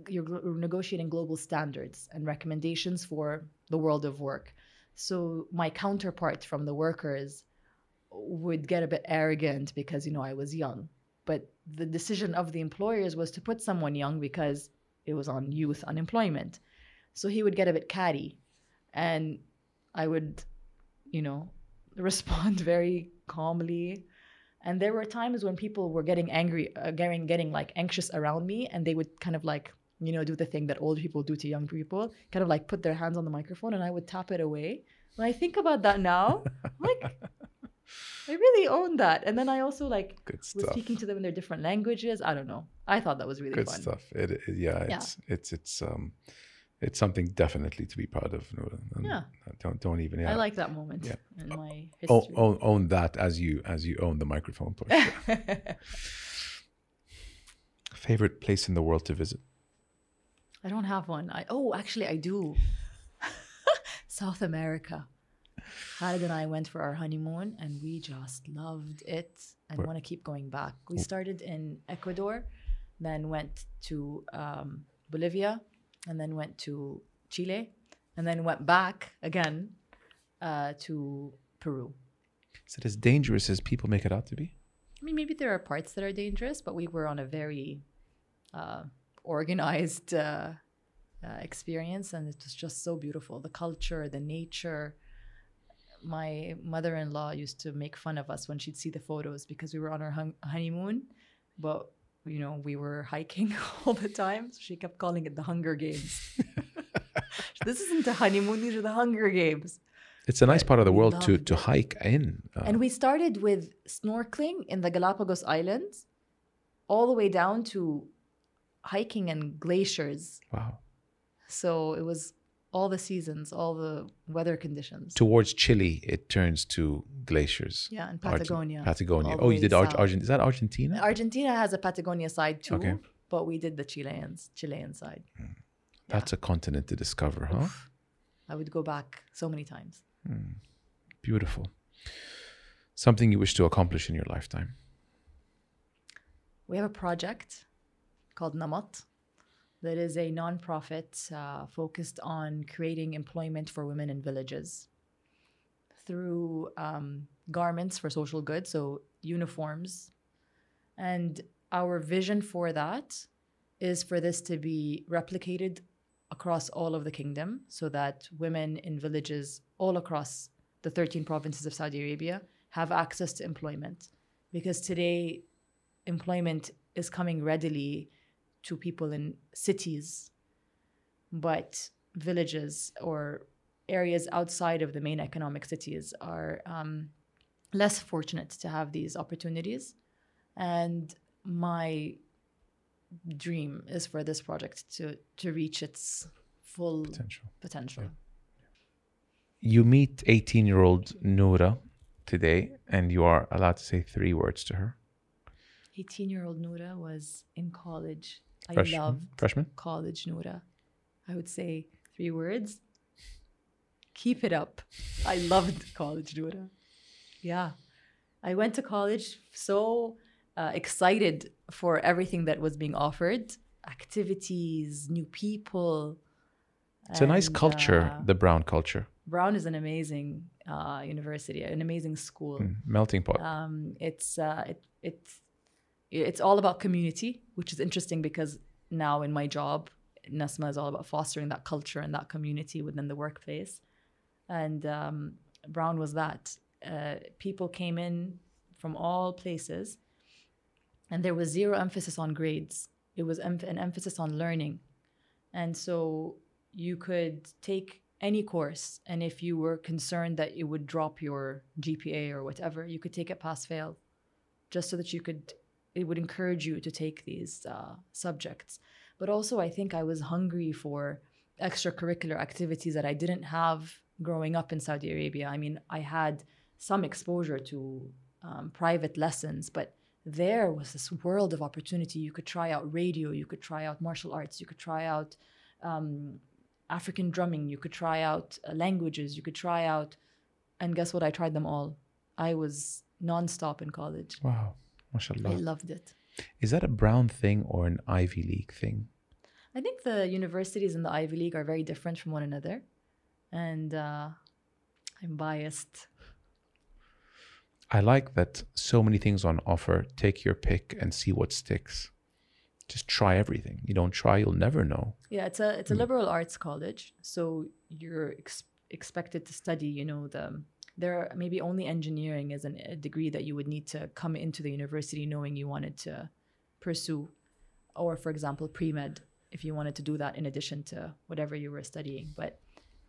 you're negotiating global standards and recommendations for the world of work. So my counterpart from the workers would get a bit arrogant because, you know, I was young but the decision of the employers was to put someone young because it was on youth unemployment. So he would get a bit catty, and I would, you know, *laughs* respond very calmly And there were times when people were getting angry, uh, getting getting like anxious around me, and they would kind of like you know do the thing that old people do to young people, kind of like put their hands on the microphone, and I would tap it away. When I think about that now, like *laughs* I really own that. And then I also like was speaking to them in their different languages. I don't know. I thought that was really Good fun. stuff. It, it- yeah, Yeah. it's it's it's um it's something definitely to be proud of. And Yeah. Don't don't even yeah. I like that moment Yeah. in my own, history. own, own that as you as you own the microphone push. *laughs* Favorite place in the world to visit? I don't have one. I oh, actually, I do. *laughs* South America. Khalid and I went for our honeymoon, and we just loved it and want to keep going back. We started in Ecuador, then went to um, Bolivia, and then went to Chile, and then went back again uh, to Peru. Is it as dangerous as people make it out to be? I mean, maybe there are parts that are dangerous, but we were on a very uh, organized uh, uh, experience, and it was just so beautiful. The culture, the nature. My mother-in-law used to make fun of us when she'd see the photos because we were on our honeymoon, but you know we were hiking *laughs* all the time. So she kept calling it the Hunger Games. *laughs* this isn't a honeymoon; these are the Hunger Games. It's a nice part of the world to to hike in. Uh, And we started with snorkeling in the Galapagos Islands, all the way down to hiking and glaciers. wow. So it was all the seasons, all the weather conditions. Towards Chile, it turns to glaciers. yeah, Argent- Patagonia. Patagonia. Oh, you did Ar- south. Argent. Is that Argentina? Argentina has a Patagonia side too, Okay. but we did the Chileans, Chilean side. Hmm. That's a continent to discover, huh? I would go back so many times. Hmm. Beautiful. Something you wish to accomplish in your lifetime. We have a project called Namat that is a nonprofit uh, focused on creating employment for women in villages through um, garments for social good, so uniforms. And our vision for that is for this to be replicated across all of the kingdom so that women in villages all across the 13 provinces of Saudi Arabia have access to employment. Because today, employment is coming readily to people in cities, but villages or areas outside of the main economic cities are um, less fortunate to have these opportunities. And my dream is for this project to to reach its full Potential. potential. You meet 18 year old Noura today, and you are allowed to say three words to her. 18 year old Noura was in college. I Freshman. loved Freshman? college Noura. I would say three words. Keep it up. I loved college Noura. Yeah. I went to college so uh, excited for everything that was being offered activities, new people. It's a nice culture, uh, the Brown culture. Brown is an amazing uh, university, an amazing school. Mm, melting pot. Um, it's uh, it, it's it's all about community, which is interesting because now in my job, NESMA is all about fostering that culture and that community within the workplace. And um, Brown was that. Uh, people came in from all places, and there was zero emphasis on grades. It was em- an emphasis on learning, and so you could take any course, and if you were concerned that it would drop your GPA or whatever, you could take it pass fail, just so that you could. It would encourage you to take these uh, subjects. But also, I think I was hungry for extracurricular activities that I didn't have growing up in Saudi Arabia. I mean, I had some exposure to um, private lessons, but there was this world of opportunity. You could try out radio, you could try out martial arts, you could try out um, African drumming, you could try out uh, languages, you could try out, and guess what? I tried them all. I was nonstop in college. Wow. I loved it. Is that a Brown thing or an Ivy League thing? I think the universities in the Ivy League are very different from one another, and uh, I'm biased. I like that so many things on offer. Take your pick and see what sticks. Just try everything. You don't try, you'll never know. Yeah, it's a it's a liberal arts college, so you're ex- expected to study, you know, the there maybe only engineering is an, a degree that you would need to come into the university knowing you wanted to pursue, or for example, pre med if you wanted to do that in addition to whatever you were studying. But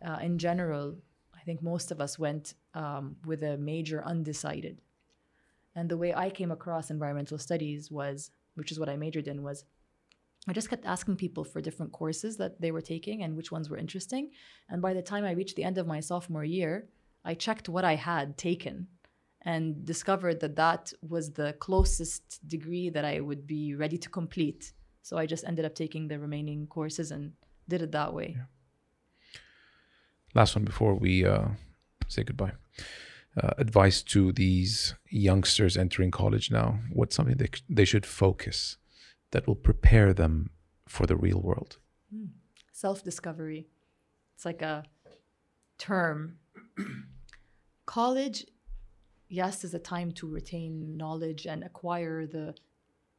uh, in general, I think most of us went um, with a major undecided. And the way I came across environmental studies was, which is what I majored in, was I just kept asking people for different courses that they were taking and which ones were interesting. And by the time I reached the end of my sophomore year, I checked what I had taken and discovered that that was the closest degree that I would be ready to complete. So I just ended up taking the remaining courses and did it that way. Yeah. Last one before we uh, say goodbye. Uh, advice to these youngsters entering college now. What's something they, they should focus that will prepare them for the real world? Mm. Self discovery. It's like a term. *clears throat* College, yes, is a time to retain knowledge and acquire the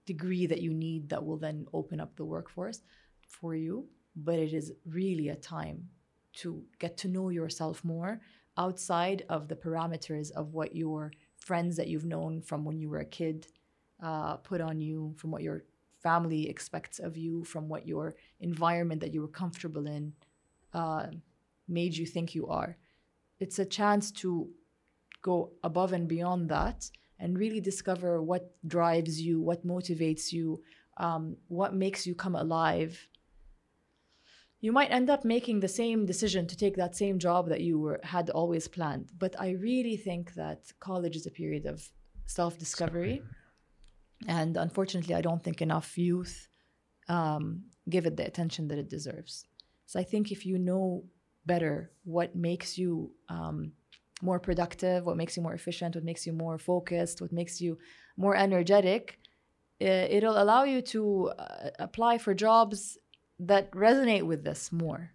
degree that you need that will then open up the workforce for you. But it is really a time to get to know yourself more outside of the parameters of what your friends that you've known from when you were a kid uh, put on you, from what your family expects of you, from what your environment that you were comfortable in uh, made you think you are. It's a chance to go above and beyond that and really discover what drives you, what motivates you, um, what makes you come alive. You might end up making the same decision to take that same job that you were, had always planned. But I really think that college is a period of self discovery and unfortunately, I don't think enough youth um, give it the attention that it deserves. So I think if you know better what makes you um, more productive, what makes you more efficient, what makes you more focused, what makes you more energetic, it'll allow you to uh, apply for jobs that resonate with this more.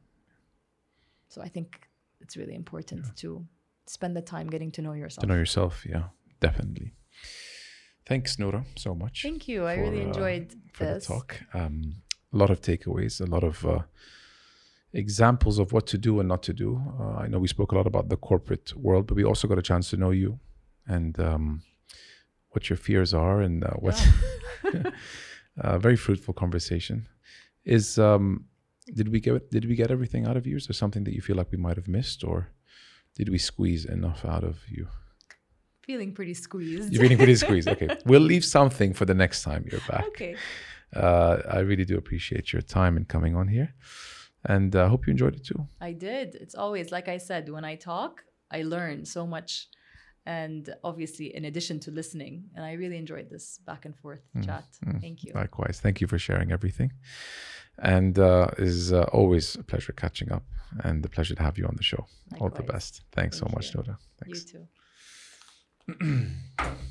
So I think it's really important yeah. to spend the time getting to know yourself. To know yourself, yeah, definitely. Thanks, Noura, so much. Thank you. For, I really uh, enjoyed uh, for this. the talk. Um, a lot of takeaways, a lot of uh, examples of what to do and not to do. Uh, I know we spoke a lot about the corporate world, but we also got a chance to know you and um, what your fears are and uh, what's yeah. *laughs* *laughs* a very fruitful conversation. Is um, did we get did we get everything out of you? Is there something that you feel like we might have missed, or did we squeeze enough out of you? Feeling pretty squeezed. You're feeling pretty squeezed. Okay. *laughs* We'll leave something for the next time you're back. Okay. Uh, I really do appreciate your time and coming on here. And I uh, hope you enjoyed it too. I did. It's always, like I said, when I talk, I learn so much. And obviously, in addition to listening, and I really enjoyed this back and forth mm, chat. Mm, Thank you. Likewise. Thank you for sharing everything. And uh, is uh, always a pleasure catching up and a pleasure to have you on the show. Likewise. All the best. Thanks Thank so much, Noura. Thanks. You too. *clears throat*